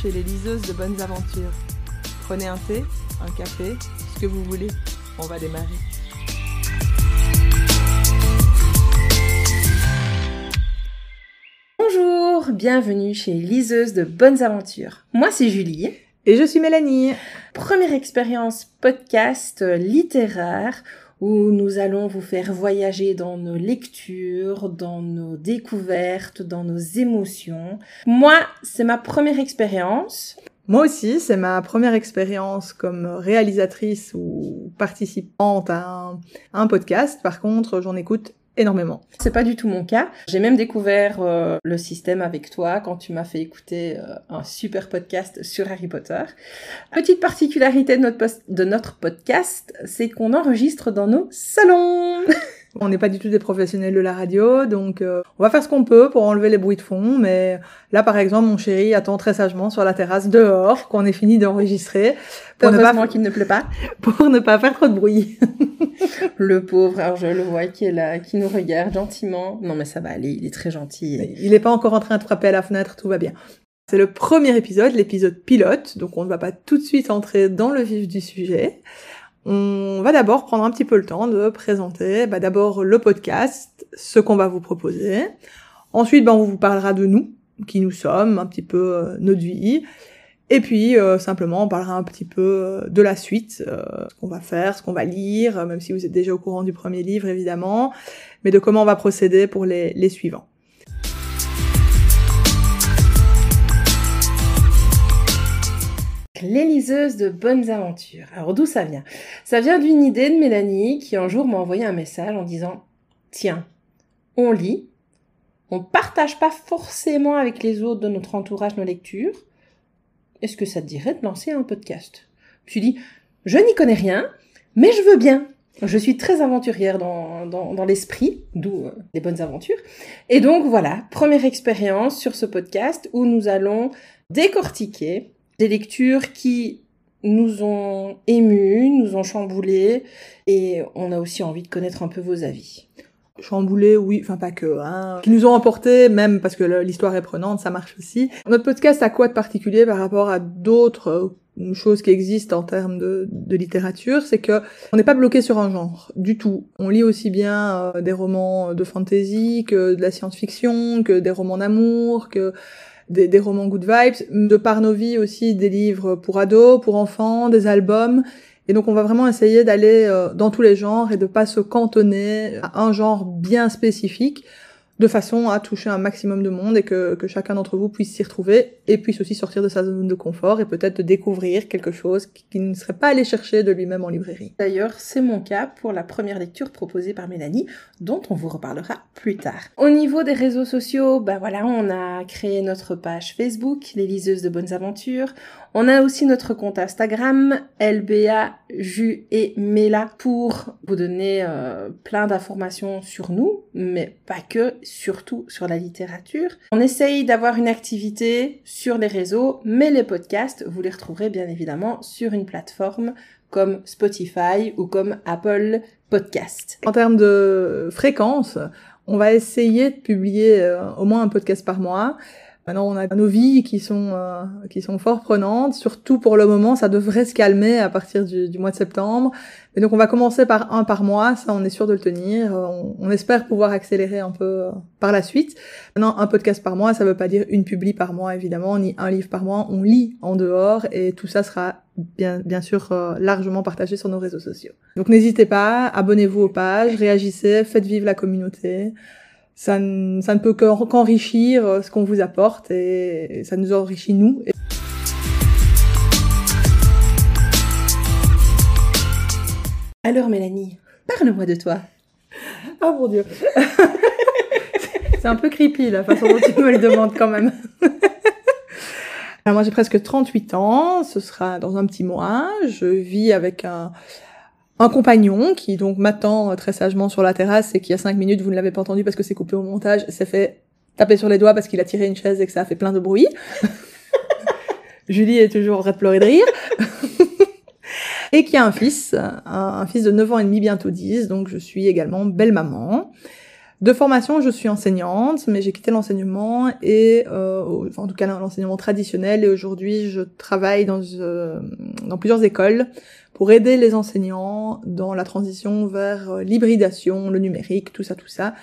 chez les liseuses de bonnes aventures. Prenez un thé, un café, ce que vous voulez. On va démarrer. Bonjour, bienvenue chez les liseuses de bonnes aventures. Moi c'est Julie. Et je suis Mélanie. Première expérience podcast littéraire où nous allons vous faire voyager dans nos lectures, dans nos découvertes, dans nos émotions. Moi, c'est ma première expérience. Moi aussi, c'est ma première expérience comme réalisatrice ou participante à un, podcast. Par contre, j'en écoute énormément. C'est pas du tout mon cas. J'ai même découvert euh, le système avec toi quand tu m'as fait écouter euh, un super podcast sur Harry Potter. Petite particularité de notre, de notre podcast, c'est qu'on enregistre dans nos salons. On n'est pas du tout des professionnels de la radio, donc euh, on va faire ce qu'on peut pour enlever les bruits de fond. Mais là, par exemple, mon chéri attend très sagement sur la terrasse dehors qu'on ait fini d'enregistrer. Pour ne pas qu'il ne pleut pas. Pour ne pas faire trop de bruit. le pauvre, alors je le vois qui est là, qui nous regarde gentiment. Non mais ça va aller, il est très gentil. Il n'est pas encore en train de frapper à la fenêtre, tout va bien. C'est le premier épisode, l'épisode pilote, donc on ne va pas tout de suite entrer dans le vif du sujet. On va d'abord prendre un petit peu le temps de présenter bah, d'abord le podcast, ce qu'on va vous proposer. Ensuite, bah, on vous parlera de nous, qui nous sommes, un petit peu euh, notre vie. Et puis, euh, simplement, on parlera un petit peu euh, de la suite, ce qu'on va faire, ce qu'on va lire, même si vous êtes déjà au courant du premier livre, évidemment, mais de comment on va procéder pour les suivants. Les liseuses de bonnes aventures. Alors d'où ça vient? Ça vient d'une idée de Mélanie qui un jour m'a envoyé un message en disant Tiens, on lit, on partage pas forcément avec les autres de notre entourage nos lectures. Est-ce que ça te dirait de lancer un podcast? Je me suis dit Je n'y connais rien, mais je veux bien. Je suis très aventurière dans, dans, l'esprit, d'où euh, les bonnes aventures. Et donc voilà, première expérience sur ce podcast où nous allons décortiquer des lectures qui nous ont émus, nous ont chamboulés, et on a aussi envie de connaître un peu vos avis. Chamboulés, oui, enfin pas que, hein, qui nous ont emporté, même parce que l'histoire est prenante, ça marche aussi. Notre podcast a quoi de particulier par rapport à d'autres euh, choses qui existent en termes de, littérature, c'est que on n'est pas bloqué sur un genre du tout. On lit aussi bien euh, des romans de fantasy que de la science-fiction, que des romans d'amour, que des, romans good vibes, de par nos vies aussi des livres pour ados, pour enfants, des albums. Et donc on va vraiment essayer d'aller euh, dans tous les genres et de pas se cantonner à un genre bien spécifique de façon à toucher un maximum de monde et que, que chacun d'entre vous puisse s'y retrouver et puisse aussi sortir de sa zone de confort et peut-être découvrir quelque chose qu'il ne serait pas allé chercher de lui-même en librairie. D'ailleurs, c'est mon cas pour la première lecture proposée par Mélanie, dont on vous reparlera plus tard. Au niveau des réseaux sociaux, bah voilà, on a créé notre page Facebook, Les Liseuses de Bonnes Aventures. On a aussi notre compte Instagram, LBA, Ju et Mela, pour vous donner euh, plein d'informations sur nous, mais pas que, surtout sur la littérature. On essaye d'avoir une activité sur les réseaux, mais les podcasts, vous les retrouverez bien évidemment sur une plateforme comme Spotify ou comme Apple Podcast. En termes de fréquence, on va essayer de publier euh, au moins un podcast par mois. Maintenant, on a nos vies qui sont euh, qui sont fort prenantes. Surtout pour le moment, ça devrait se calmer à partir du, mois de septembre. Et donc, on va commencer par un par mois. Ça, on est sûr de le tenir. On, on espère pouvoir accélérer un peu euh, par la suite. Maintenant, un podcast par mois, ça veut pas dire une publi par mois, évidemment, ni un livre par mois. On lit en dehors et tout ça sera bien bien sûr euh, largement partagé sur nos réseaux sociaux. Donc, n'hésitez pas, abonnez-vous aux pages, réagissez, faites vivre la communauté ça, ne peut qu'enrichir euh, ce qu'on vous apporte et ça nous enrichit nous. Alors Mélanie, parle-moi de toi. Oh mon dieu. C'est un peu creepy la façon dont tu me le demandes quand même. Alors moi j'ai presque 38 ans, ce sera dans un petit mois. Je vis avec un, un compagnon qui donc m'attend euh, très sagement sur la terrasse et qui a cinq minutes, vous ne l'avez pas entendu parce que c'est coupé au montage, s'est fait taper sur les doigts parce qu'il a tiré une chaise et que ça a fait plein de bruit. Julie est toujours en de pleurer de rire. et qui a un fils, un, fils de 9 ans et demi, bientôt 10, donc je suis également belle maman. De formation, je suis enseignante, mais j'ai quitté l'enseignement et, euh, enfin, en tout cas l'enseignement traditionnel, et aujourd'hui je travaille dans, euh, dans plusieurs écoles pour aider les enseignants dans la transition vers euh, l'hybridation, le numérique, tout ça, tout ça.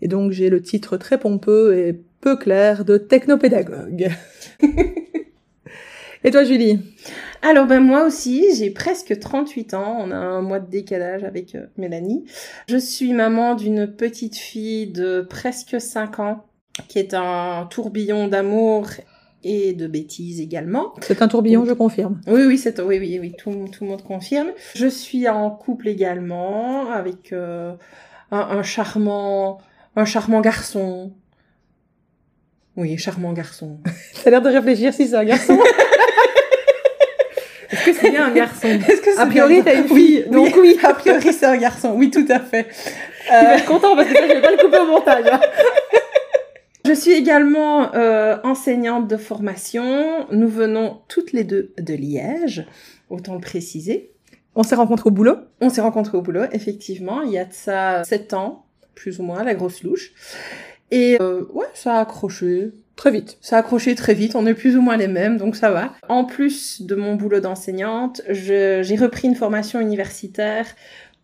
Et donc j'ai le titre très pompeux et peu clair de technopédagogue. et toi Julie? Alors ben moi aussi, j'ai presque 38 ans, on a un mois de décalage avec euh, Mélanie. Je suis maman d'une petite fille de presque 5 ans qui est un tourbillon d'amour et de bêtises également. C'est un tourbillon, je confirme. Oui, oui, c'est oui, oui, oui, tout, tout, le monde confirme. Je suis en couple également avec euh, un, un, charmant, un charmant garçon. Oui, charmant garçon. T'as l'air de réfléchir si c'est un garçon. Est-ce que c'est bien un garçon? Est-ce que A priori, t'as une fille. Oui, donc oui, a priori, c'est un garçon. Oui, tout à fait. Euh... Il va être content parce que ça, je vais pas le couper au montage. Hein. Je suis également euh, enseignante de formation. Nous venons toutes les deux de Liège, autant le préciser. On s'est rencontrés au boulot? On s'est rencontrés au boulot, effectivement. Il y a de ça sept ans, plus ou moins, la grosse louche. Et euh, ouais, ça a accroché. Très vite. Ça a accroché très vite, on est plus ou moins les mêmes, donc ça va. En plus de mon boulot d'enseignante, j'ai repris une formation universitaire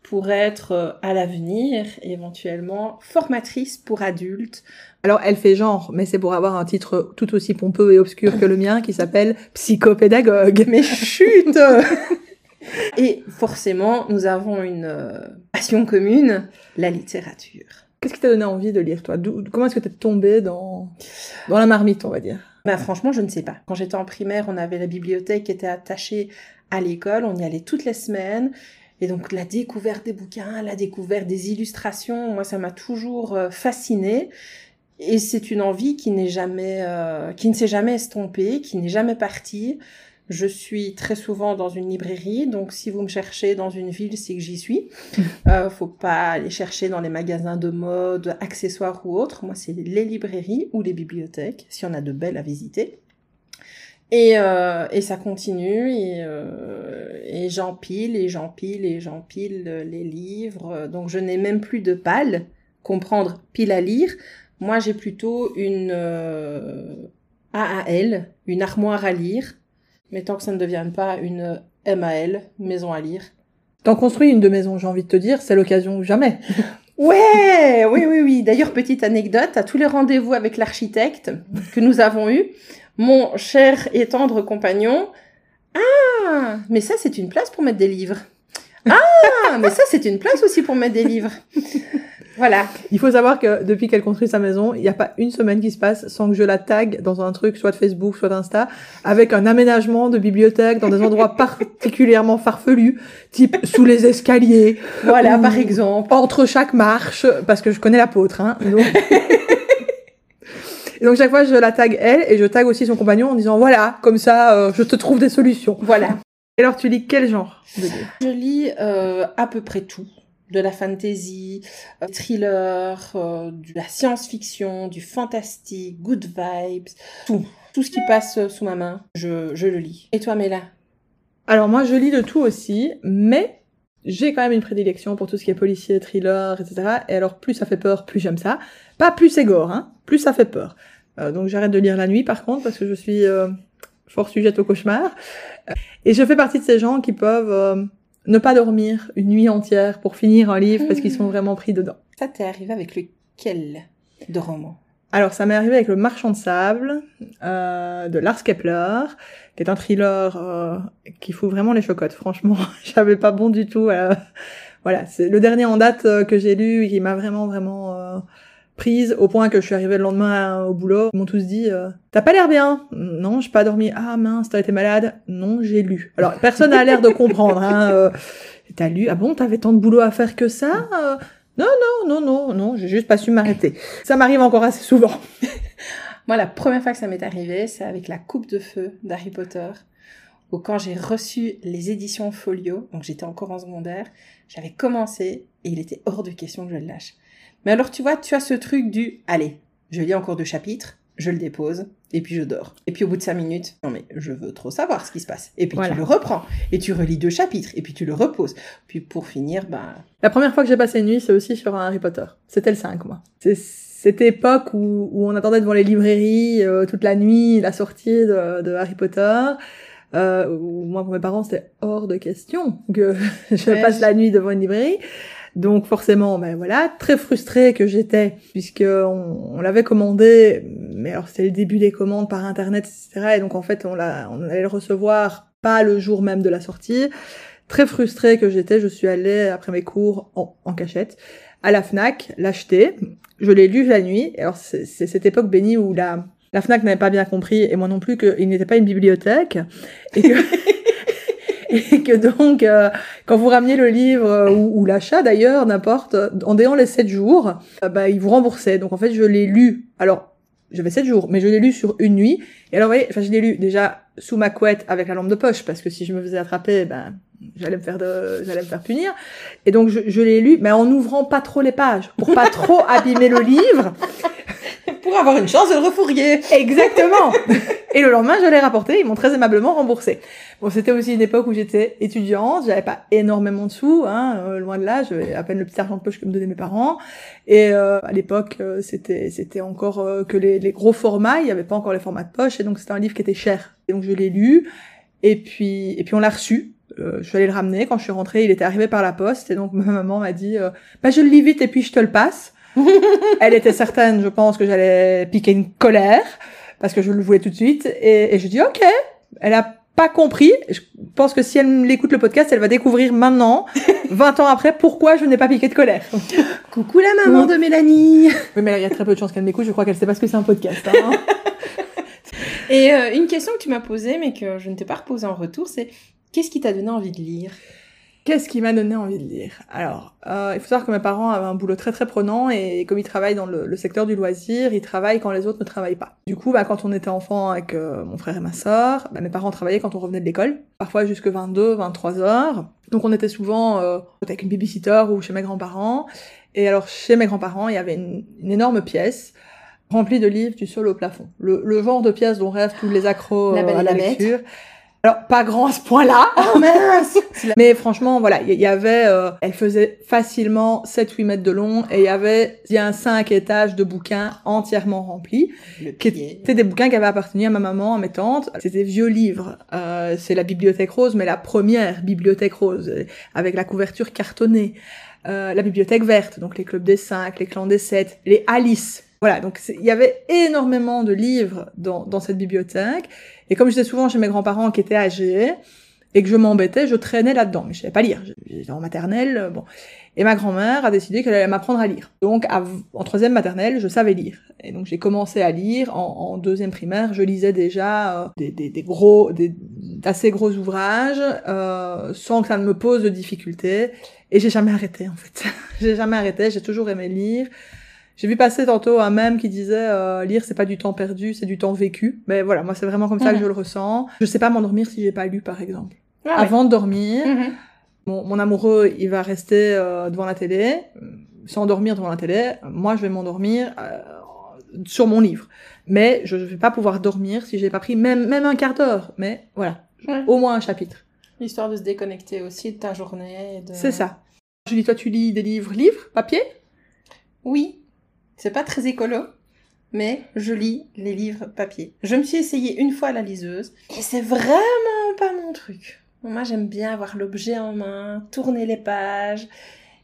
pour être euh, à l'avenir éventuellement formatrice pour adultes. Alors elle fait genre, mais c'est pour avoir un titre tout aussi pompeux et obscur que le mien qui s'appelle psychopédagogue. Mais chut Et forcément, nous avons une euh, passion commune, la littérature. Qu'est-ce qui t'a donné envie de lire, toi? Comment est-ce que t'es tombée dans, dans la marmite, on va dire? Bah, Franchement, je ne sais pas. Quand j'étais en primaire, on avait la bibliothèque qui était attachée à l'école. On y allait toutes les semaines. Et donc, la découverte des bouquins, la découverte des illustrations, moi, ça m'a toujours euh, fascinée. Et c'est une envie qui n'est jamais, euh, qui ne s'est jamais estompée, qui n'est jamais partie. Je suis très souvent dans une librairie, donc si vous me cherchez dans une ville, c'est que j'y suis. Euh, faut pas aller chercher dans les magasins de mode, accessoires ou autres. Moi, c'est les librairies ou les bibliothèques, si on a de belles à visiter. Et, euh, et ça continue, et, euh, et j'empile, et j'empile, et j'empile les livres. Donc je n'ai même plus de pales, comprendre pile à lire. Moi, j'ai plutôt une euh, AAL, une armoire à lire, mais tant que ça ne devienne pas une MAL, maison à lire. T'en construis une de maison, j'ai envie de te dire, c'est l'occasion ou jamais. ouais, oui, oui, oui. D'ailleurs, petite anecdote, à tous les rendez-vous avec l'architecte que nous avons eus, mon cher et tendre compagnon, ah, mais ça c'est une place pour mettre des livres. Ah, mais ça c'est une place aussi pour mettre des livres. Voilà. Il faut savoir que depuis qu'elle construit sa maison, il n'y a pas une semaine qui se passe sans que je la tag dans un truc, soit de Facebook, soit d'Insta, avec un aménagement de bibliothèque dans des endroits particulièrement farfelus, type sous les escaliers. Voilà, par exemple. Entre chaque marche, parce que je connais l'apôtre, hein. Donc... Et donc chaque fois, je la tag elle et je tag aussi son compagnon en disant voilà, comme ça, euh, je te trouve des solutions. Voilà. Et alors, tu lis quel genre de livre? Je lis euh, à peu près tout de la fantasy, euh, thriller, euh, de la science-fiction, du fantastique, good vibes, tout. Tout ce qui passe sous ma main, je, je le lis. Et toi, Mela? Alors moi, je lis de tout aussi, mais j'ai quand même une prédilection pour tout ce qui est policier, thriller, etc. Et alors, plus ça fait peur, plus j'aime ça. Pas plus c'est gore, hein, plus ça fait peur. donc j'arrête de lire la nuit, par contre, parce que je suis fort sujette au cauchemar. Et je fais partie de ces gens qui peuvent ne pas dormir une nuit entière pour finir un livre parce qu'ils sont vraiment pris dedans. Ça t'est arrivé avec lequel de roman? Alors, ça m'est arrivé avec Le Marchand de Sable euh, de Lars Kepler, qui est un thriller euh, qui fout vraiment les chocottes. Franchement, j'avais pas bon du tout. Euh, voilà, c'est le dernier en date euh, que j'ai lu qui m'a vraiment, vraiment euh, prise au point que je suis arrivée le lendemain au boulot. Ils m'ont tous dit euh, T'as pas l'air bien Non, j'ai pas dormi. Ah mince, t'as été malade Non, j'ai lu. Alors, personne n'a l'air de comprendre. Hein, euh, T'as lu? Ah bon, t'avais tant de boulot à faire que ça euh, Non, non, non, non, non, j'ai juste pas su m'arrêter. Ça m'arrive encore assez souvent. Moi, la première fois que ça m'est arrivé, c'est avec la coupe de feu d'Harry Potter où quand j'ai reçu les éditions Folio, donc j'étais encore en secondaire, j'avais commencé et il était hors de question que je le lâche. Mais alors, tu vois, tu as ce truc du, allez, je lis encore deux chapitres, je le dépose, et puis je dors. Et puis au bout de cinq minutes, non mais je veux trop savoir ce qui se passe. Et puis Voilà. tu le reprends, et tu relis deux chapitres, et puis tu le reposes. Puis pour finir, bah... La première fois que j'ai passé une nuit, c'est aussi sur un Harry Potter. C'était le 5, moi. C'est cette époque où, où on attendait devant les librairies euh, toute la nuit la sortie de, de Harry Potter. Euh, où moi, pour mes parents, c'était hors de question que je Ouais, passe je- la nuit devant une librairie. Donc forcément, ben voilà, très frustrée que j'étais, puisque on, on l'avait commandé, mais alors c'était le début des commandes par internet, etc. Et donc en fait, on, l'a, on allait le recevoir pas le jour même de la sortie. Très frustrée que j'étais, je suis allée après mes cours en, en cachette à la Fnac l'acheter. Je l'ai lu la nuit. Alors c'est, c'est cette époque bénie où la la Fnac n'avait pas bien compris et moi non plus qu'il n'était pas une bibliothèque et que et que donc euh, quand vous rameniez le livre euh, ou, ou l'achat d'ailleurs n'importe en déant les 7 jours euh, bah ils vous remboursaient. Donc en fait je l'ai lu. Alors j'avais 7 jours mais je l'ai lu sur une nuit. Et alors vous voyez enfin je l'ai lu déjà sous ma couette avec la lampe de poche parce que si je me faisais attraper ben j'allais me faire de j'allais me faire punir. Et donc je, je l'ai lu mais en ouvrant pas trop les pages pour pas trop abîmer le livre Pour avoir une chance de le refourrier Exactement. Et le lendemain, je l'ai rapporté. Ils m'ont très aimablement remboursé. Bon, c'était aussi une époque où j'étais étudiante. J'avais pas énormément de sous, hein, euh, loin de là. J'avais à peine le petit argent de poche que me donnaient mes parents. Et euh, à l'époque, euh, c'était c'était encore euh, que les, les gros formats. Il y avait pas encore les formats de poche. Et donc c'était un livre qui était cher. Et donc je l'ai lu. Et puis et puis on l'a reçu. Euh, je suis allée le ramener. Quand je suis rentrée, il était arrivé par la poste. Et donc ma maman m'a dit, bah je le lis vite et puis je te le passe. Elle était certaine, je pense, que j'allais piquer une colère parce que je le voulais tout de suite. Et, et je dis ok. Elle a pas compris. Je pense que si elle l'écoute le podcast, elle va découvrir maintenant, 20 ans après, pourquoi je n'ai pas piqué de colère. Coucou la maman Oui. de Mélanie Oui, mais il y a très peu de chances qu'elle m'écoute. Je crois qu'elle sait pas ce que c'est un podcast. hein. Et euh, une question que tu m'as posée, mais que je ne t'ai pas reposée en retour, c'est qu'est-ce qui t'a donné envie de lire? Qu'est-ce qui m'a donné envie de lire? Alors, euh, il faut savoir que mes parents avaient un boulot très très prenant et comme ils travaillent dans le, le secteur du loisir, ils travaillent quand les autres ne travaillent pas. Du coup, bah, quand on était enfant avec euh, mon frère et ma sœur, bah, mes parents travaillaient quand on revenait de l'école, parfois jusque 22, 23 heures. Donc on était souvent euh, avec une babysitter ou chez mes grands-parents. Et alors chez mes grands-parents, il y avait une, une énorme pièce remplie de livres du sol au plafond. Le, le genre de pièce dont rêvent tous les accros La euh, à la Bête. Alors pas grand à ce point-là. Oh mince Mais franchement, voilà, il y, y avait, euh, elle faisait facilement 7-8 mètres de long et il y avait bien 5 étages de bouquins entièrement remplis, qui étaient des bouquins qui avaient appartenu à ma maman, à mes tantes. C'était vieux livres. Euh, c'est la Bibliothèque Rose, mais la première Bibliothèque Rose, euh, avec la couverture cartonnée. Euh, la Bibliothèque Verte, donc les Clubs des 5, les Clans des 7, les Alice. Voilà, donc il y avait énormément de livres dans, dans cette bibliothèque. Et comme j'étais souvent chez mes grands-parents qui étaient âgés, et que je m'embêtais, je traînais là-dedans. Mais je savais pas lire. J'étais en maternelle, euh, bon. Et ma grand-mère a décidé qu'elle allait m'apprendre à lire. Donc, en troisième maternelle, je savais lire. Et donc, j'ai commencé à lire. En, deuxième primaire, je lisais déjà euh, des, des, gros, des, d'assez gros ouvrages, euh, sans que ça ne me pose de difficultés. Et j'ai jamais arrêté, en fait. j'ai jamais arrêté. J'ai toujours aimé lire. J'ai vu passer tantôt un mème qui disait euh, lire c'est pas du temps perdu, c'est du temps vécu. Mais voilà, moi c'est vraiment comme ça que Mhm. je le ressens. Je sais pas m'endormir si j'ai pas lu par exemple. Ah ouais. Avant de dormir, Mhm. mon, mon amoureux, il va rester euh, devant la télé, s'endormir devant la télé. Moi, je vais m'endormir euh, sur mon livre. Mais je ne vais pas pouvoir dormir si j'ai pas pris même, même un quart d'heure. Mais voilà, au moins un chapitre. Histoire de se déconnecter aussi de ta journée. de- C'est ça. Julie, toi, tu lis des livres, livres, papier? Oui, c'est pas très écolo, mais je lis les livres papier. Je me suis essayée une fois à la liseuse, et c'est vraiment pas mon truc. Moi, j'aime bien avoir l'objet en main, tourner les pages.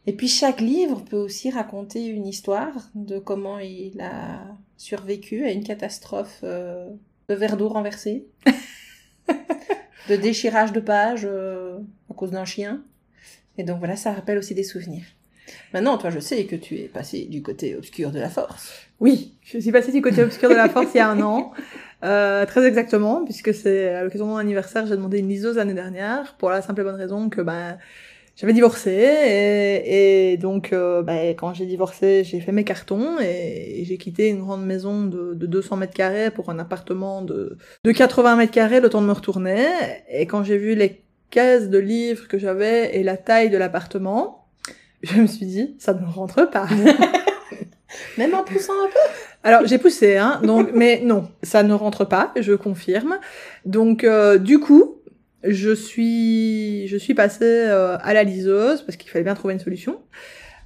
Et puis chaque livre peut aussi raconter une histoire de comment il a survécu à une catastrophe euh, de verre d'eau renversé, de déchirage de pages euh, à cause d'un chien. Et donc voilà, ça rappelle aussi des souvenirs. Maintenant, toi, je sais que tu es passé du côté obscur de la force. Oui, je suis passée du côté obscur de la force il y a un an. Euh, très exactement, puisque c'est à l'occasion de mon anniversaire, j'ai demandé une liseuse l'année dernière, pour la simple et bonne raison que ben j'avais divorcé et, et donc euh, ben, quand j'ai divorcé, j'ai fait mes cartons et, et j'ai quitté une grande maison de, de 200 mètres carrés pour un appartement de, de 80 mètres carrés le temps de me retourner. Et quand j'ai vu les caisses de livres que j'avais et la taille de l'appartement, je me suis dit, ça ne rentre pas. Même en poussant un peu Alors j'ai poussé, hein, donc, mais non, ça ne rentre pas, je confirme. Donc euh, du coup, je suis, je suis passée euh, à la liseuse parce qu'il fallait bien trouver une solution.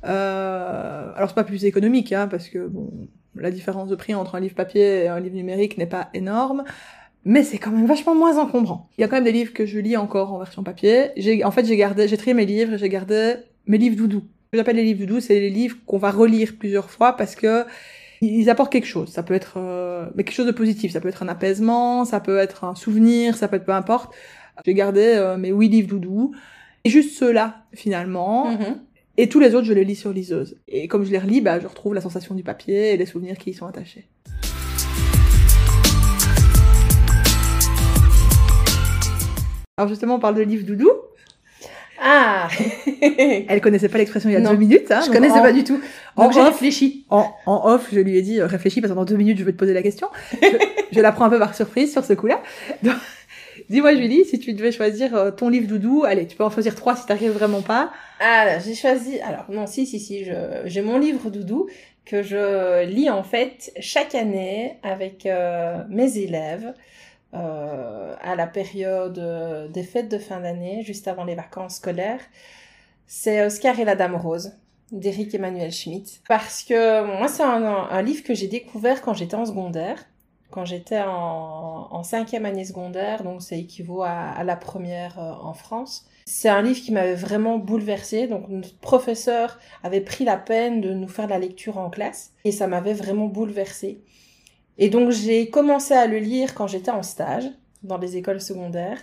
Euh, alors c'est pas plus économique, hein, parce que bon, la différence de prix entre un livre papier et un livre numérique n'est pas énorme. Mais c'est quand même vachement moins encombrant. Il y a quand même des livres que je lis encore en version papier. J'ai, en fait, j'ai gardé, j'ai trié mes livres et j'ai gardé mes livres doudou. Ce que j'appelle les livres doudou, c'est les livres qu'on va relire plusieurs fois parce que ils apportent quelque chose. Ça peut être euh, mais quelque chose de positif. Ça peut être un apaisement, ça peut être un souvenir, ça peut être peu importe. J'ai gardé euh, mes huit livres doudou et juste ceux-là finalement. Mhm. Et tous les autres, je les lis sur liseuse. Et comme je les relis, bah, je retrouve la sensation du papier et les souvenirs qui y sont attachés. Alors justement, on parle de livre doudou. Ah Elle connaissait pas l'expression il y a Non. deux minutes. Hein, Je connaissais en- pas du tout. en Donc j'ai off. réfléchi. En, en off, je lui ai dit, euh, réfléchis, parce que dans deux minutes, je vais te poser la question. Je, je la prends un peu par surprise sur ce coup-là. Dis-moi, Julie, si tu devais choisir euh, ton livre doudou, allez, tu peux en choisir trois si t'arrives vraiment pas. Ah, j'ai choisi. Alors, non, si, si, si. je- J'ai mon livre doudou que je lis en fait chaque année avec euh, mes élèves euh, à la période euh, des fêtes de fin d'année, juste avant les vacances scolaires. C'est Oscar et la Dame Rose d'Éric Emmanuel Schmitt. Parce que moi, c'est un, livre que j'ai découvert quand j'étais en secondaire. Quand j'étais en, en cinquième année secondaire, donc ça équivaut à, à la première euh, en France. C'est un livre qui m'avait vraiment bouleversée. Donc notre professeur avait pris la peine de nous faire la lecture en classe et ça m'avait vraiment bouleversée. Et donc j'ai commencé à le lire quand j'étais en stage dans les écoles secondaires.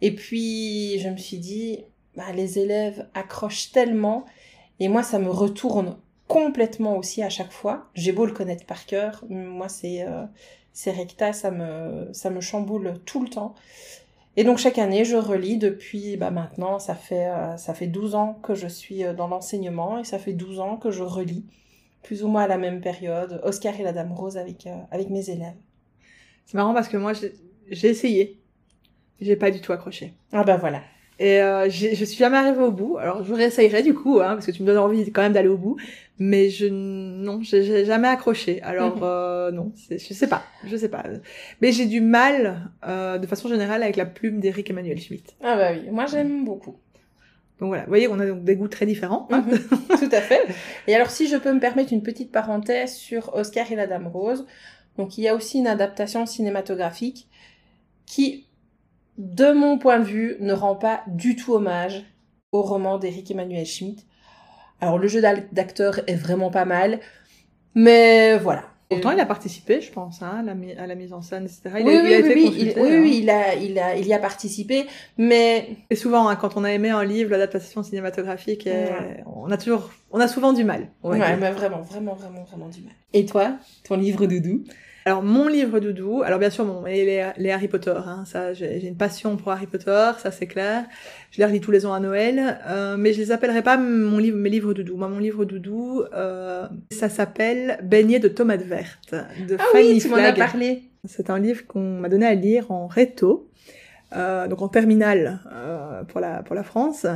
Et puis je me suis dit, bah, les élèves accrochent tellement et moi ça me retourne complètement aussi à chaque fois. J'ai beau le connaître par cœur, moi c'est euh, recta, ça me ça me chamboule tout le temps. Et donc chaque année, je relis depuis bah, maintenant, ça fait, euh, ça fait 12 ans que je suis euh, dans l'enseignement et ça fait 12 ans que je relis, plus ou moins à la même période, Oscar et la Dame Rose avec, euh, avec mes élèves. C'est marrant parce que moi, j'ai essayé. J'ai pas du tout accroché. Ah bah voilà. Et euh, je suis jamais arrivée au bout. Alors je réessayerai du coup, hein, parce que tu me donnes envie quand même d'aller au bout. Mais je non, j'ai jamais accroché. Alors Mhm. euh, non, je sais pas, je sais pas. Mais j'ai du mal, euh, de façon générale, avec la plume d'Éric Emmanuel Schmitt. Ah bah oui, moi j'aime beaucoup. Donc voilà, vous voyez, on a donc des goûts très différents. hein. Mhm, Tout à fait. Et alors si je peux me permettre une petite parenthèse sur Oscar et la Dame Rose, donc il y a aussi une adaptation cinématographique qui, de mon point de vue, ne rend pas du tout hommage au roman d'Éric Emmanuel Schmitt. Alors le jeu d'ac- d'acteur est vraiment pas mal, mais voilà. Pourtant, il a participé, je pense, hein, à, la, mi- à la mise en scène, etc. Il oui, a, il oui, a oui, été oui, consulté, il, oui, hein. oui, il a, il a, il y a participé, mais Et souvent, hein, quand on a aimé un livre, l'adaptation cinématographique, est- Ouais. on a toujours, on a souvent du mal. ouais, dire. mais vraiment, vraiment, vraiment, vraiment du mal. Et toi, ton livre doudou? Alors mon livre doudou, alors bien sûr bon, et les, les Harry Potter, hein, ça j'ai une passion pour Harry Potter, ça c'est clair. Je les relis tous les ans à Noël, euh, mais je les appellerai pas mon livre, mes livres doudou. Moi mon livre doudou, euh, ça s'appelle Beignet de tomates vertes de Ah Fanny oui, tu m'en as parlé. C'est un livre qu'on m'a donné à lire en réto, euh, donc en terminale euh, pour la pour la France.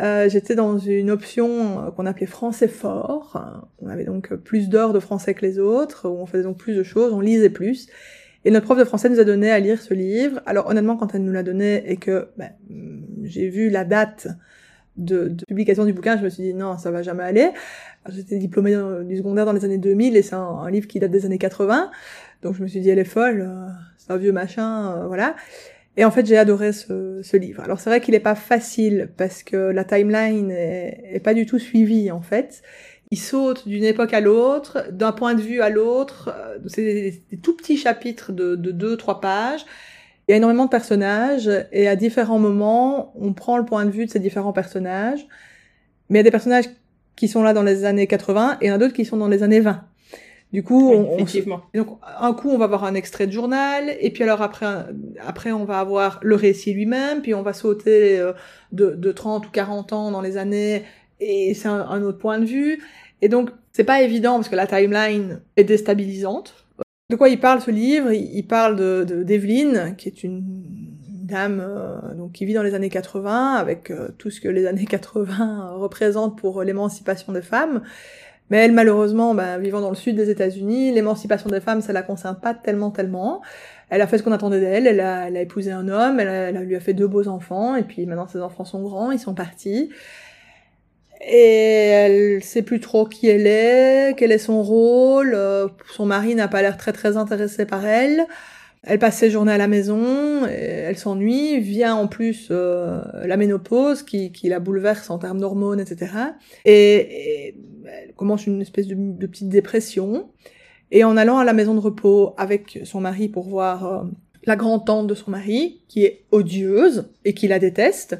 Euh, J'étais dans une option euh, qu'on appelait français fort. On avait donc plus d'heures de français que les autres, où on faisait donc plus de choses, on lisait plus. Et notre prof de français nous a donné à lire ce livre. Alors honnêtement, quand elle nous l'a donné et que ben, hum, j'ai vu la date de, de publication du bouquin, je me suis dit non, ça va jamais aller. J'étais diplômée du secondaire dans les années 2000 et c'est un, livre qui date des années 80. Donc je me suis dit elle est folle, euh, c'est un vieux machin, voilà. Et en fait j'ai adoré ce, ce livre. Alors c'est vrai qu'il est pas facile parce que la timeline est pas du tout suivie en fait. Il saute d'une époque à l'autre, d'un point de vue à l'autre. euh, C'est des, des tout petits chapitres de, de deux, trois pages. Il y a énormément de personnages et à différents moments, on prend le point de vue de ces différents personnages. Mais il y a des personnages qui sont là dans les années 80 et il y en a d'autres qui sont dans les années 20. Du coup, on, on se- donc, un coup, on va avoir un extrait de journal, et puis alors après, après, on va avoir le récit lui-même, puis on va sauter euh, de, de 30 ou 40 ans dans les années, et c'est un, un autre point de vue. Et donc, c'est pas évident parce que la timeline est déstabilisante. De quoi il parle ce livre? Il, parle de de- d'Evelyne, qui est une dame euh, donc qui vit dans les années 80 avec euh, tout ce que les années 80 représentent pour l'émancipation des femmes. Mais elle, malheureusement, ben, vivant dans le sud des États-Unis, l'émancipation des femmes, ça la concerne pas tellement, tellement. Elle a fait ce qu'on attendait d'elle, elle a, elle a épousé un homme, elle, a- elle lui a fait deux beaux enfants, et puis maintenant ses enfants sont grands, ils sont partis. Et elle sait plus trop qui elle est, quel est son rôle, euh, son mari n'a pas l'air très très intéressé par elle. Elle passe ses journées à la maison, elle s'ennuie, vient en plus euh, la ménopause qui, qui la bouleverse en termes d'hormones, etc. Et, et elle commence une espèce de, petite dépression. Et en allant à la maison de repos avec son mari pour voir euh, la grand-tante de son mari, qui est odieuse et qui la déteste,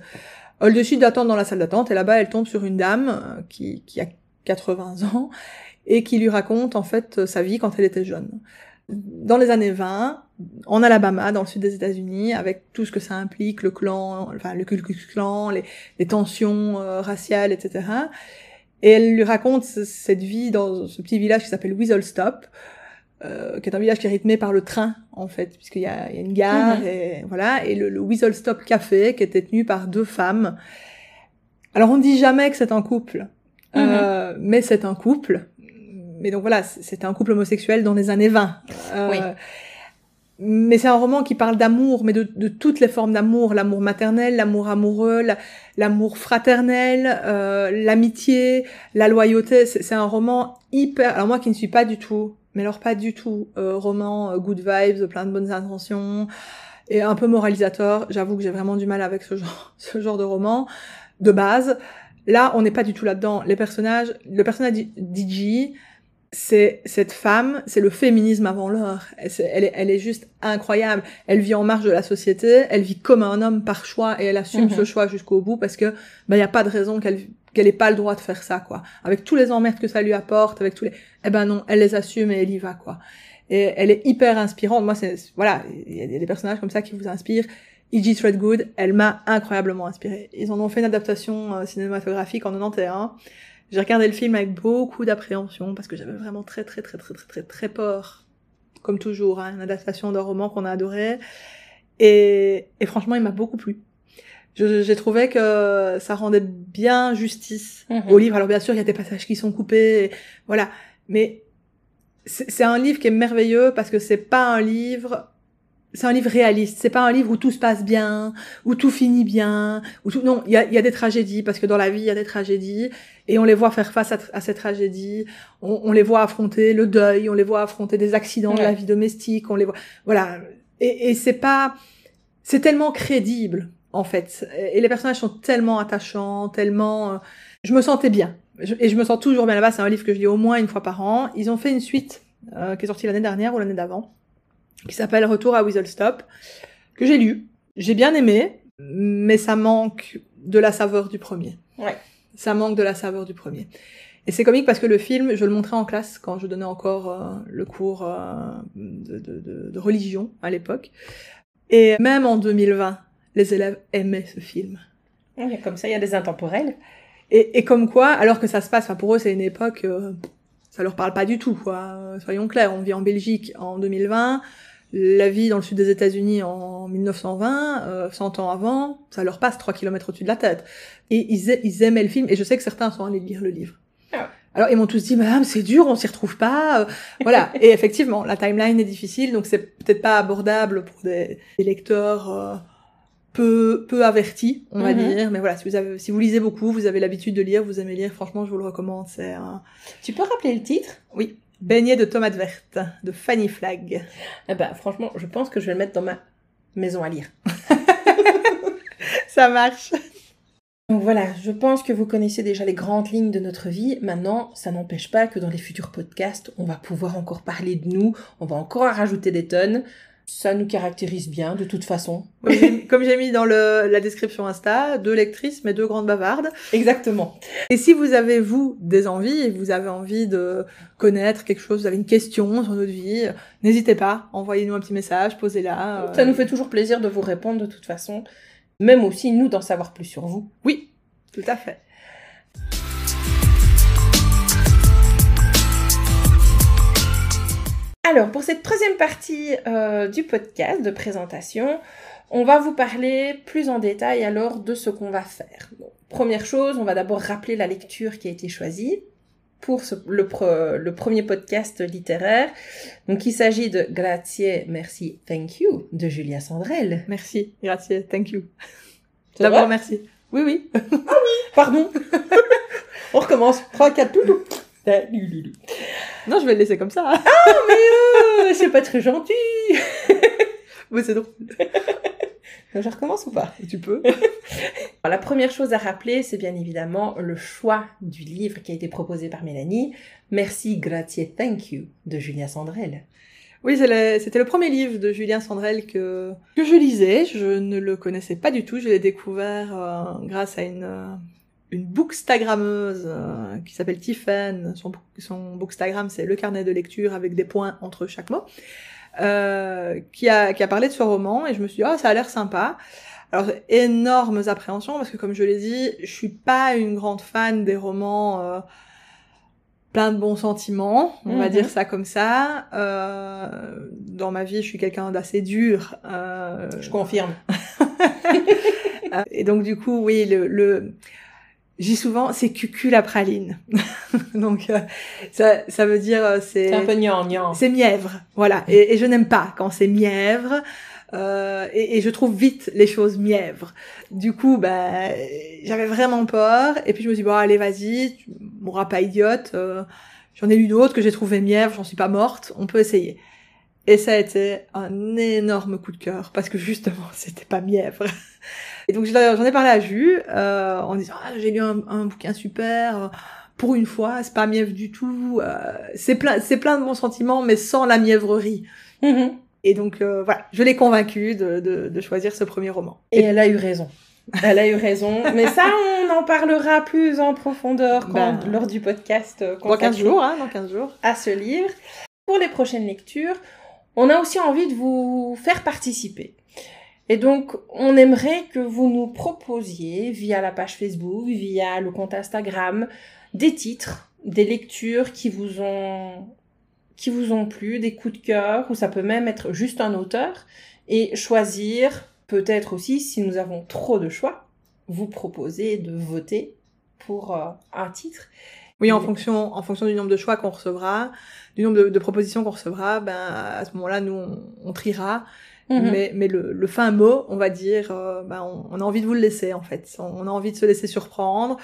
elle décide d'attendre dans la salle d'attente et là-bas elle tombe sur une dame euh, qui, qui a 80 ans et qui lui raconte en fait euh, sa vie quand elle était jeune. Dans les années 20, en Alabama, dans le sud des États-Unis, avec tout ce que ça implique, le clan, enfin le Ku Klux Klan, les, les tensions raciales, etc. Et elle lui raconte ce- cette vie dans ce petit village qui s'appelle Weasel Stop, euh, qui est un village qui est rythmé par le train en fait, puisqu'il y y a une gare Mhm. et voilà, et le, le Weasel Stop Café qui était tenu par deux femmes. Alors on dit jamais que c'est un couple, euh, mais c'est un couple. Mais donc voilà, c'était un couple homosexuel dans les années 20. Euh, Oui. Mais c'est un roman qui parle d'amour, mais de, toutes les formes d'amour, l'amour maternel, l'amour amoureux, la- l'amour fraternel, euh, l'amitié, la loyauté. C'est c'est un roman hyper. Alors moi qui ne suis pas du tout, mais alors pas du tout, euh, roman euh, good vibes, plein de bonnes intentions et un peu moralisateur. J'avoue que j'ai vraiment du mal avec ce genre, ce genre de roman de base. Là, on n'est pas du tout là-dedans. Les personnages, le personnage d'Iji, c'est cette femme, c'est le féminisme avant l'heure. Elle, est, elle est juste incroyable. Elle vit en marge de la société, elle vit comme un homme par choix et elle assume Mhm. ce choix jusqu'au bout parce que ben y a pas de raison qu'elle qu'elle ait pas le droit de faire ça quoi. Avec tous les emmerdes que ça lui apporte, avec tous les, eh ben non, elle les assume et elle y va quoi. Et elle est hyper inspirante. Moi, c'est voilà, il y a il y a des personnages comme ça qui vous inspirent. E.G. Threadgood, elle m'a incroyablement inspirée. Ils en ont fait une adaptation euh, cinématographique en 91. J'ai regardé le film avec beaucoup d'appréhension parce que j'avais vraiment très très très très très très très peur, comme toujours, hein, une adaptation d'un roman qu'on a adoré. Et, et franchement, il m'a beaucoup plu. J'ai trouvé que ça rendait bien justice Mhm. au livre. Alors bien sûr, il y a des passages qui sont coupés, et voilà. Mais c'est un livre qui est merveilleux parce que c'est pas un livre, c'est un livre réaliste. C'est pas un livre où tout se passe bien, où tout finit bien, où tout. Non, il y a, il y a des tragédies parce que dans la vie il y a des tragédies et on les voit faire face à, à ces tragédies. On, on les voit affronter le deuil, on les voit affronter des accidents de la Ouais. vie domestique. On les voit, voilà. Et, et c'est pas, c'est tellement crédible en fait. Et les personnages sont tellement attachants, tellement. euh, je me sentais bien. Je- et je me sens toujours bien là-bas. C'est un livre que je lis au moins une fois par an. Ils ont fait une suite euh, qui est sortie l'année dernière ou l'année d'avant, qui s'appelle Retour à Weasel Stop, que j'ai lu. J'ai bien aimé, mais ça manque de la saveur du premier. Ouais. Ça manque de la saveur du premier. Et c'est comique parce que le film, je le montrais en classe quand je donnais encore euh, le cours euh, de, de- de- de religion à l'époque. Et même en 2020, les élèves aimaient ce film. Ouais, Comme ça, il y a des intemporels. Et, et comme quoi, alors que ça se passe, enfin pour eux c'est une époque, euh, ça leur parle pas du tout, quoi. Euh, Soyons clairs, on vit en Belgique en 2020, la vie dans le sud des États-Unis en 1920, euh, 100 ans avant, ça leur passe 3 kilomètres au-dessus de la tête. Et ils, a- ils aimaient le film, et je sais que certains sont allés lire le livre. Ah. Alors ils m'ont tous dit, madame, c'est dur, on s'y retrouve pas. euh, voilà. Et effectivement, la timeline est difficile, donc c'est peut-être pas abordable pour des, des lecteurs euh, peu, peu avertis, on va Mhm. dire. Mais voilà, si vous, avez, si vous lisez beaucoup, vous avez l'habitude de lire, vous aimez lire, franchement, je vous le recommande. C'est un... Tu peux rappeler le titre? Oui, Beignet de tomates vertes, de Fanny Flagg. Eh ben, franchement, je pense que je vais le mettre dans ma maison à lire. Ça marche. Donc voilà, je pense que vous connaissez déjà les grandes lignes de notre vie. Maintenant, ça n'empêche pas que dans les futurs podcasts, on va pouvoir encore parler de nous, on va encore rajouter des tonnes. Ça nous caractérise bien, de toute façon. Comme j'ai- mis dans le, la description Insta, deux lectrices, mais deux grandes bavardes. Exactement. Et si vous avez, vous, des envies, et vous avez envie de connaître quelque chose, vous avez une question sur notre vie, n'hésitez pas, envoyez-nous un petit message, posez-la. euh, Ça nous fait toujours plaisir de vous répondre de toute façon. Même aussi, nous, d'en savoir plus sur vous. Oui, tout à fait. Alors, pour cette troisième partie euh, du podcast de présentation, on va vous parler plus en détail alors de ce qu'on va faire. Première chose, on va d'abord rappeler la lecture qui a été choisie. pour ce- le, pre- le premier podcast littéraire. Donc il s'agit de Grazie, merci, thank you de Julia Sandrel. Merci, grazie, thank you. D'abord, merci. Oui, oui. Pardon. On recommence. 3, 4, tout, tout. Non, je vais le laisser comme ça. Euh, c'est pas très gentil. Mais c'est drôle. Je recommence ou pas? Tu peux? Alors, La première chose à rappeler, c'est bien évidemment le choix du livre qui a été proposé par Mélanie. Merci, grazie, thank you de Julia Sandrel. Oui, c'était le premier livre de Julien Sandrel que, que je lisais. Je ne le connaissais pas du tout. Je l'ai découvert euh, grâce à une, euh, une bookstagrammeuse euh, qui s'appelle Tiffen. Son, son bookstagram, c'est le carnet de lecture avec des points entre chaque mot. Euh, qui, a, qui a parlé de ce roman et je me suis dit, ah, ça a l'air sympa. Alors, énormes appréhensions parce que comme je l'ai dit, je suis pas une grande fan des romans euh, plein de bons sentiments, on va Mhm. dire ça comme ça. Euh, dans ma vie, je suis quelqu'un d'assez dur. Euh, Je confirme. euh, et donc du coup, oui, le, le j'ai souvent c'est cucul la praline. donc euh, ça, ça veut dire euh, c'est C'est un peu gnangnan. c'est mièvre, voilà. Et, et je n'aime pas quand c'est mièvre. Euh, et, et je trouve vite les choses mièvres. Du coup, bah, j'avais vraiment peur. Et puis je me suis dit, bon, allez, vas-y, tu mourras pas idiote. euh, j'en ai lu d'autres que j'ai trouvé mièvres, j'en suis pas morte, on peut essayer. Et ça a été un énorme coup de cœur parce que justement, c'était pas mièvre. Et donc j'en ai parlé à Jus euh, en disant, ah, j'ai lu un, un bouquin super. Pour une fois, c'est pas mièvre du tout. euh, c'est plein, c'est plein de bons sentiments, mais sans la mièvrerie. Mhm. Et donc euh, voilà, je l'ai convaincue de, de, de choisir ce premier roman. Et elle a eu raison. Elle a eu raison. Mais ça, on en parlera plus en profondeur quand, Ben, lors du podcast euh, Dans 15 consacré jours, hein, dans 15 jours. à ce livre. Pour les prochaines lectures, on a aussi envie de vous faire participer. Et donc, on aimerait que vous nous proposiez via la page Facebook, via le compte Instagram, des titres, des lectures qui vous ont qui vous ont plu, des coups de cœur, ou ça peut même être juste un auteur, et choisir, peut-être aussi, si nous avons trop de choix, vous proposer de voter pour euh, un titre. Oui, en fonction, en fonction du nombre de choix qu'on recevra, du nombre de, de propositions qu'on recevra, ben à ce moment-là, nous on, on triera. Mhm. Mais, mais le, le fin mot, on va dire, euh, ben, on, on a envie de vous le laisser en fait. On, on a envie de se laisser surprendre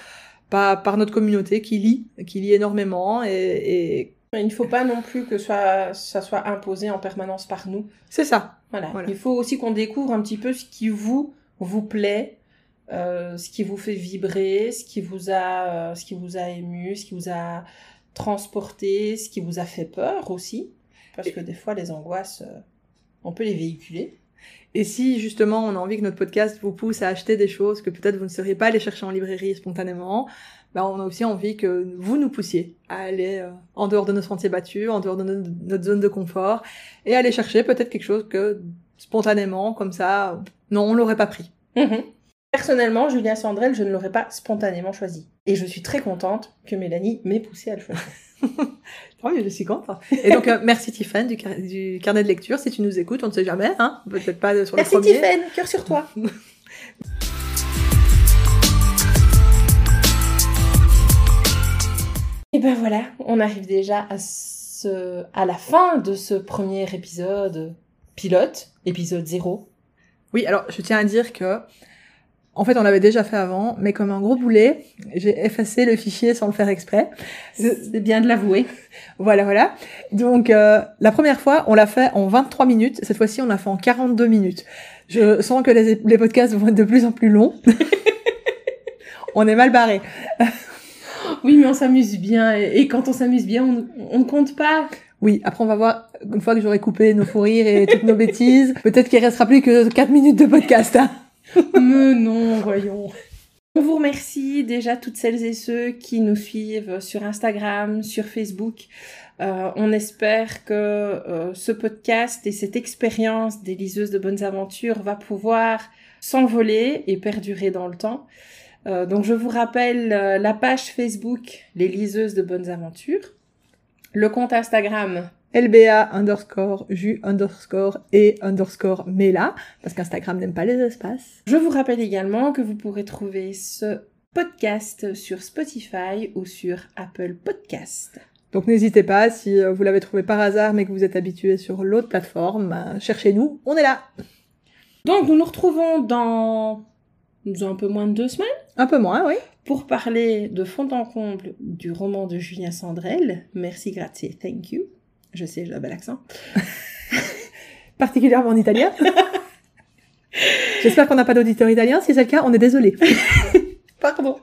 par, par notre communauté qui lit, qui lit énormément et, et Il ne faut pas non plus que soit, ça soit imposé en permanence par nous. c'est ça. Voilà. Voilà. Il faut aussi qu'on découvre un petit peu ce qui vous vous plaît, euh, ce qui vous fait vibrer, ce qui vous a, euh, ce qui vous a ému, ce qui vous a transporté, ce qui vous a fait peur aussi, parce que des fois les angoisses, euh, on peut les véhiculer. Et si justement on a envie que notre podcast vous pousse à acheter des choses que peut-être vous ne seriez pas allé chercher en librairie spontanément, ben on a aussi envie que vous nous poussiez à aller euh, en dehors de nos sentiers battus, en dehors de no- notre zone de confort, et aller chercher peut-être quelque chose que spontanément, comme ça, non, on l'aurait pas pris. Mhm. Personnellement, Julien Sandrel, je ne l'aurais pas spontanément choisi. Et je suis très contente que Mélanie m'ait poussée à le choisir. Oh, je suis contente. Et donc, euh, merci Tiffany du, car- du carnet de lecture. Si tu nous écoutes, on ne sait jamais, hein. Peut-être pas sur le Merci premier. Tiffen, cœur sur toi. Et ben voilà, on arrive déjà à, ce, à la fin de ce premier épisode pilote, épisode 0. Oui, alors je tiens à dire que, en fait, on l'avait déjà fait avant, mais comme un gros boulet, j'ai effacé le fichier sans le faire exprès. C'est bien de l'avouer. Voilà, voilà. Donc, euh, la première fois, on l'a fait en 23 minutes. Cette fois-ci, on l'a fait en 42 minutes. Je sens que les, les podcasts vont être de plus en plus longs. on est mal barré. Oui, mais on s'amuse bien. Et, et quand on s'amuse bien, on, ne compte pas. Oui, après on va voir, une fois que j'aurai coupé nos fous rires et toutes nos bêtises, peut-être qu'il restera plus que 4 minutes de podcast. Hein. Mais non, voyons. On vous remercie déjà toutes celles et ceux qui nous suivent sur Instagram, sur Facebook. Euh, on espère que euh, ce podcast et cette expérience des liseuses de bonnes aventures va pouvoir s'envoler et perdurer dans le temps. Euh, donc je vous rappelle la page Facebook Les liseuses de bonnes aventures, le compte Instagram LBA underscore ju underscore et underscore Mela, parce qu'Instagram n'aime pas les espaces. Je vous rappelle également que vous pourrez trouver ce podcast sur Spotify ou sur Apple Podcast. Donc n'hésitez pas, si euh, vous l'avez trouvé par hasard mais que vous êtes habitué sur l'autre plateforme, ben, cherchez-nous, on est là. Donc nous nous retrouvons dans un peu moins de deux semaines. Un peu moins, oui. Pour parler de fond en comble du roman de Julien Sandrel. Merci, grazie, thank you. Je sais, j'ai un bel accent. Particulièrement en italien. J'espère qu'on n'a pas d'auditeurs italiens. Si c'est le cas, on est désolé. Pardon.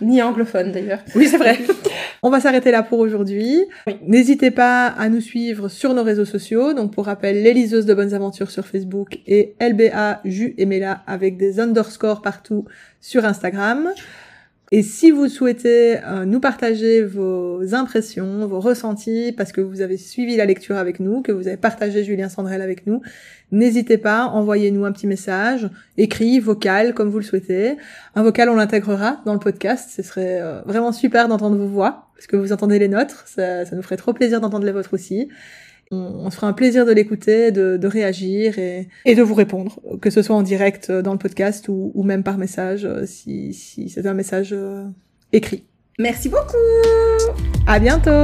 Ni anglophone d'ailleurs. Oui, c'est vrai. On va s'arrêter là pour aujourd'hui. N'hésitez pas à nous suivre sur nos réseaux sociaux. Donc, pour rappel, l'Éliseuse de Bonnes Aventures sur Facebook et LBA Jus et Mela avec des underscores partout sur Instagram. Et si vous souhaitez euh, nous partager vos impressions, vos ressentis, parce que vous avez suivi la lecture avec nous, que vous avez partagé Julien Sandrel avec nous, n'hésitez pas, envoyez-nous un petit message, écrit, vocal, comme vous le souhaitez. Un vocal, on l'intégrera dans le podcast. Ce serait euh, vraiment super d'entendre vos voix, parce que vous entendez les nôtres. Ça, ça nous ferait trop plaisir d'entendre les vôtres aussi on, se fera un plaisir de l'écouter, de, réagir et, de vous répondre, que ce soit en direct euh, dans le podcast ou, même par message, euh, si, si c'est un message euh, écrit. Merci beaucoup À bientôt